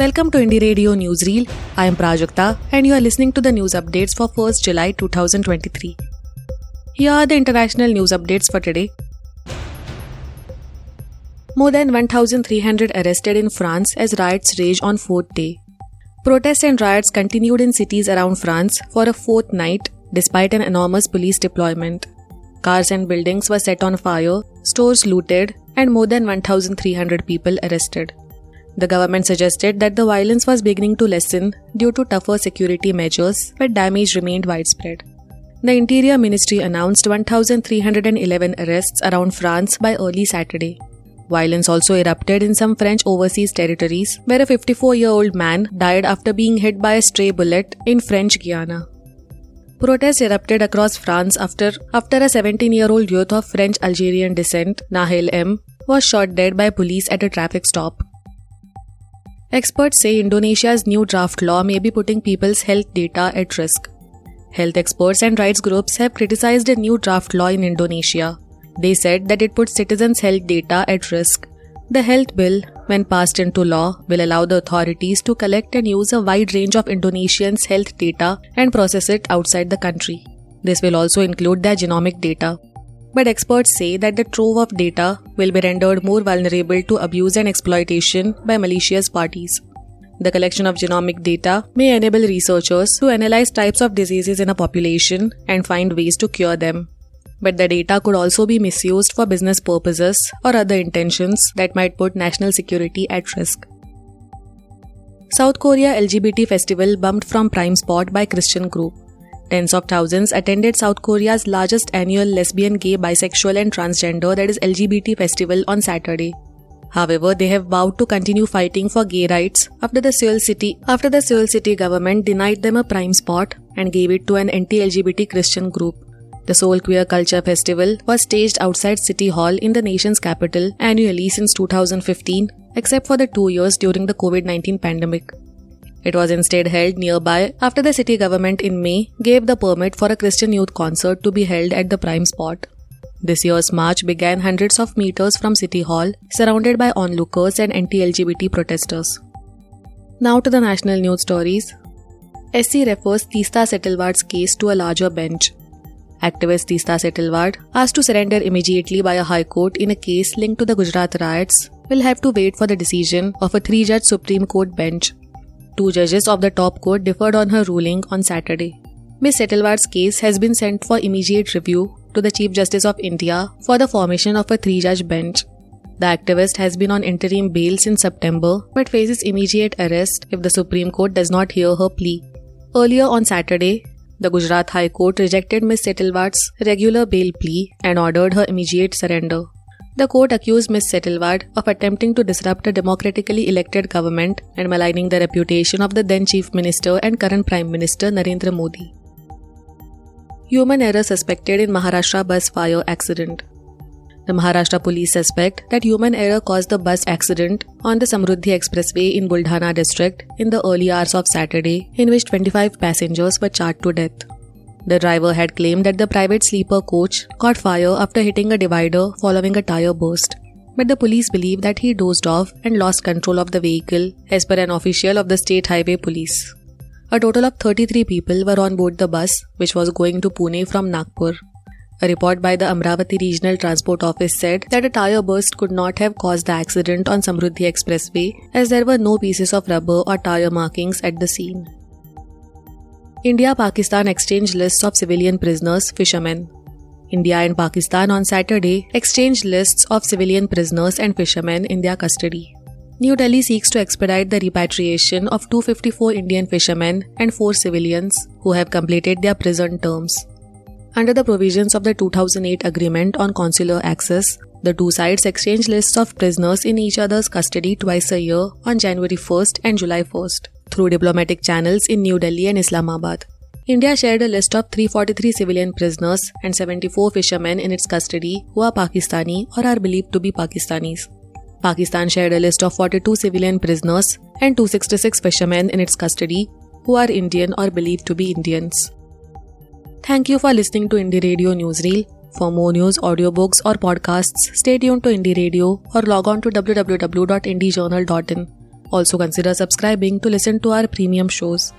Welcome to Indie Radio Newsreel. I am Prajakta and you are listening to the news updates for 1st July 2023. Here are the international news updates for today. More than 1,300 arrested in France as riots rage on fourth day. Protests and riots continued in cities around France for a fourth night despite an enormous police deployment. Cars and buildings were set on fire, stores looted, and more than 1,300 people arrested. The government suggested that the violence was beginning to lessen due to tougher security measures, but damage remained widespread. The Interior Ministry announced 1,311 arrests around France by early Saturday. Violence also erupted in some French overseas territories, where a 54 year old man died after being hit by a stray bullet in French Guiana. Protests erupted across France after, after a 17 year old youth of French Algerian descent, Nahel M, was shot dead by police at a traffic stop. Experts say Indonesia's new draft law may be putting people's health data at risk. Health experts and rights groups have criticized a new draft law in Indonesia. They said that it puts citizens' health data at risk. The health bill, when passed into law, will allow the authorities to collect and use a wide range of Indonesians' health data and process it outside the country. This will also include their genomic data but experts say that the trove of data will be rendered more vulnerable to abuse and exploitation by malicious parties. The collection of genomic data may enable researchers to analyze types of diseases in a population and find ways to cure them. But the data could also be misused for business purposes or other intentions that might put national security at risk. South Korea LGBT festival bumped from prime spot by Christian group. Tens of thousands attended South Korea's largest annual lesbian, gay, bisexual, and transgender that is LGBT festival on Saturday. However, they have vowed to continue fighting for gay rights after the Seoul city after the Seoul city government denied them a prime spot and gave it to an anti-LGBT Christian group. The Seoul Queer Culture Festival was staged outside City Hall in the nation's capital annually since 2015, except for the two years during the COVID 19 pandemic. It was instead held nearby after the city government in May gave the permit for a Christian youth concert to be held at the prime spot. This year's march began hundreds of meters from City Hall, surrounded by onlookers and anti LGBT protesters. Now to the national news stories. SC refers Teesta Setalvad's case to a larger bench. Activist Teesta Setalvad, asked to surrender immediately by a high court in a case linked to the Gujarat riots, will have to wait for the decision of a three judge Supreme Court bench Two judges of the top court differed on her ruling on Saturday. Ms. Setalvad's case has been sent for immediate review to the Chief Justice of India for the formation of a three judge bench. The activist has been on interim bail since September but faces immediate arrest if the Supreme Court does not hear her plea. Earlier on Saturday, the Gujarat High Court rejected Ms. Setalvad's regular bail plea and ordered her immediate surrender. The court accused Ms. Setalvad of attempting to disrupt a democratically elected government and maligning the reputation of the then Chief Minister and current Prime Minister Narendra Modi. Human error suspected in Maharashtra bus fire accident. The Maharashtra police suspect that human error caused the bus accident on the Samruddhi Expressway in Buldhana district in the early hours of Saturday, in which 25 passengers were charred to death. The driver had claimed that the private sleeper coach caught fire after hitting a divider following a tire burst. But the police believe that he dozed off and lost control of the vehicle, as per an official of the State Highway Police. A total of 33 people were on board the bus, which was going to Pune from Nagpur. A report by the Amravati Regional Transport Office said that a tire burst could not have caused the accident on Samruddhi Expressway as there were no pieces of rubber or tire markings at the scene. India Pakistan exchange lists of civilian prisoners, fishermen. India and Pakistan on Saturday exchanged lists of civilian prisoners and fishermen in their custody. New Delhi seeks to expedite the repatriation of 254 Indian fishermen and 4 civilians who have completed their prison terms. Under the provisions of the 2008 Agreement on Consular Access, the two sides exchange lists of prisoners in each other's custody twice a year on January 1st and July 1st through diplomatic channels in New Delhi and Islamabad. India shared a list of 343 civilian prisoners and 74 fishermen in its custody who are Pakistani or are believed to be Pakistanis. Pakistan shared a list of 42 civilian prisoners and 266 fishermen in its custody who are Indian or believed to be Indians. Thank you for listening to Indie Radio Newsreel. For more news, audiobooks, or podcasts, stay tuned to Indie Radio or log on to www.indiejournal.in. Also consider subscribing to listen to our premium shows.